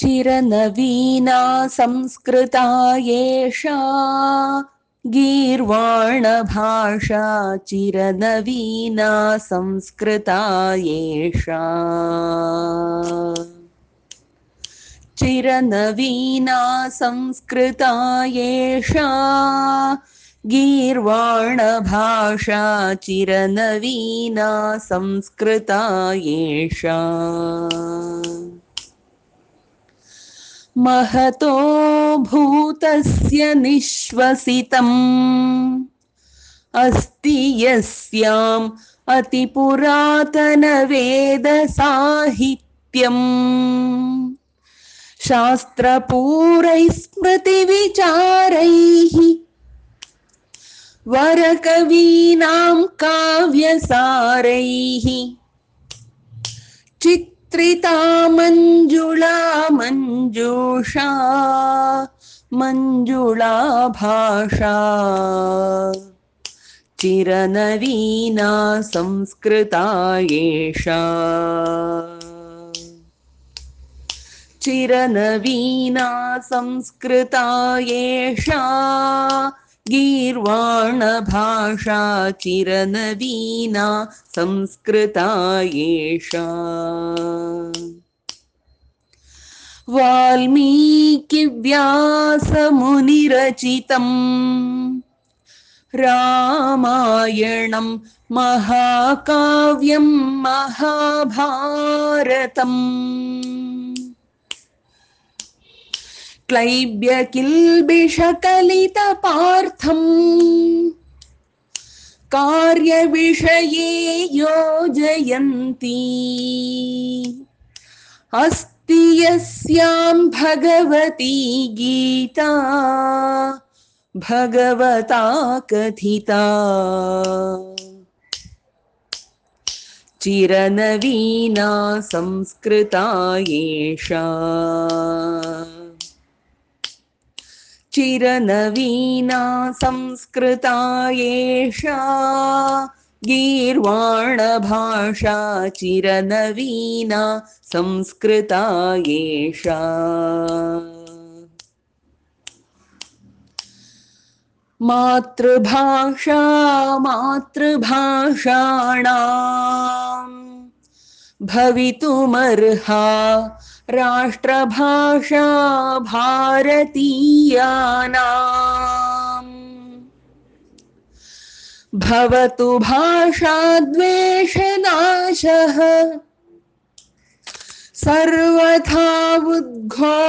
चिरनवीना संस्कृता एषा गीर्वाणभाषा चिरनवीना संस्कृता एषा चिरनवीना संस्कृता एषा गीर्वाणभाषा चिरनवीना संस्कृता एषा महतो भूतस्य निःश्वसितम्। अस्ति यस्याम् अतिपुरातनवेदसाहित्यम्। शास्त्रपूरैः स्मृतिविचारैः वरकवीनां काव्यसारैः। चित्रिता मञ्जुळा मञ्जूषा मञ्जुळा भाषा। चिरनवीना संस्कृता एषा चिरनवीना संस्कृता एषा गीर्वाणभाषा चिरनवीना संस्कृता एषा वाल्मीकिव्यासमुनिरचितम् रामायणं महाकाव्यं महाभारतम्। क्लैब्यकिल्बिषकलितपार्थम् कार्यविषये योजयन्ती। अस्ति यस्यां भगवती गीता भगवता कथिता। चिरनवीना संस्कृता एषा चिरनवीना संस्कृता एषा गीर्वाणभाषा चिरनवीना संस्कृता एषा मातृभाषा मातृभाषाणाम् भवितुमर्हा राष्ट्रभाषा भारतीयानाम्। भवतु भाषाद्वेषनाशः। सर्वथा उद्घोषयामः।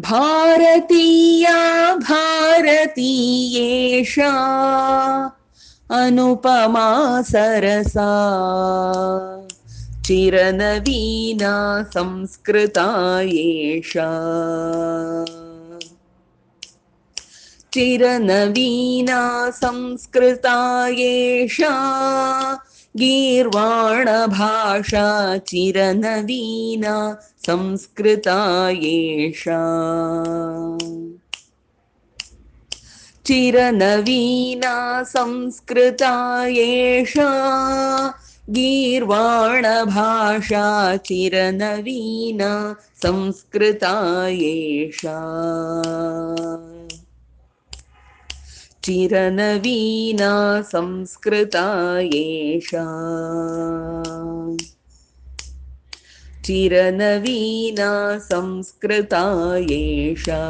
भारतीया भारतीयेषा अनुपमा सरसा। चिरनवीना संस्कृता एषा चिरनवीना संस्कृता एषा गीर्वाणभाषा चिरनवीना संस्कृता एषा चिरनवीना संस्कृता एषा गीर्वाणभाषा चिरनवीना संस्कृता एषा चिरनवीना संस्कृता एषा चिरनवीना संस्कृता एषा